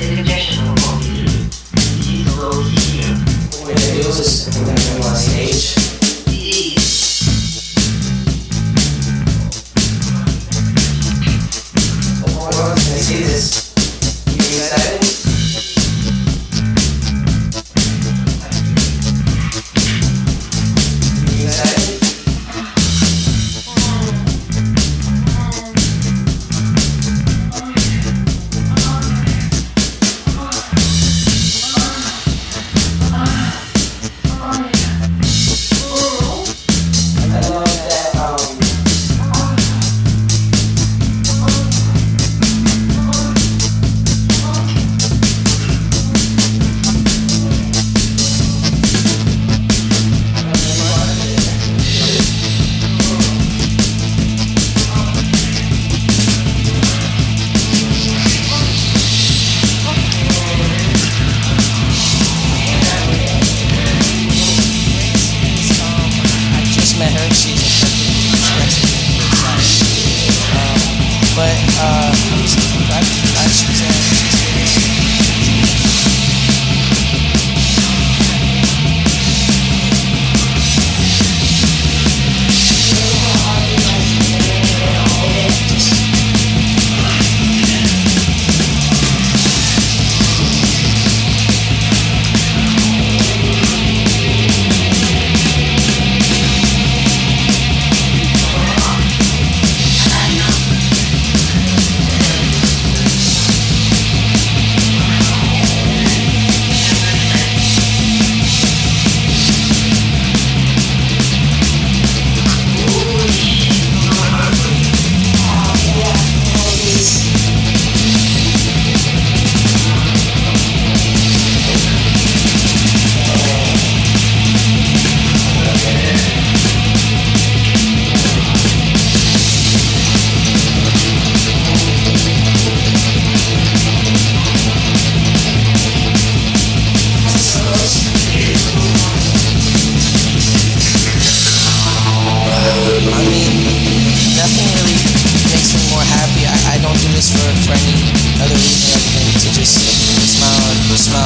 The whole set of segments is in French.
He was just, I stage.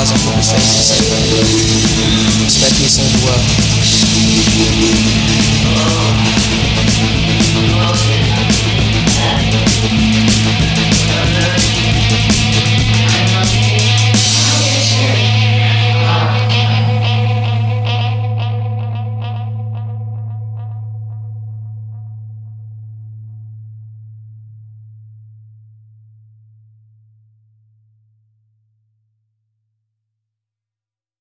pas encore.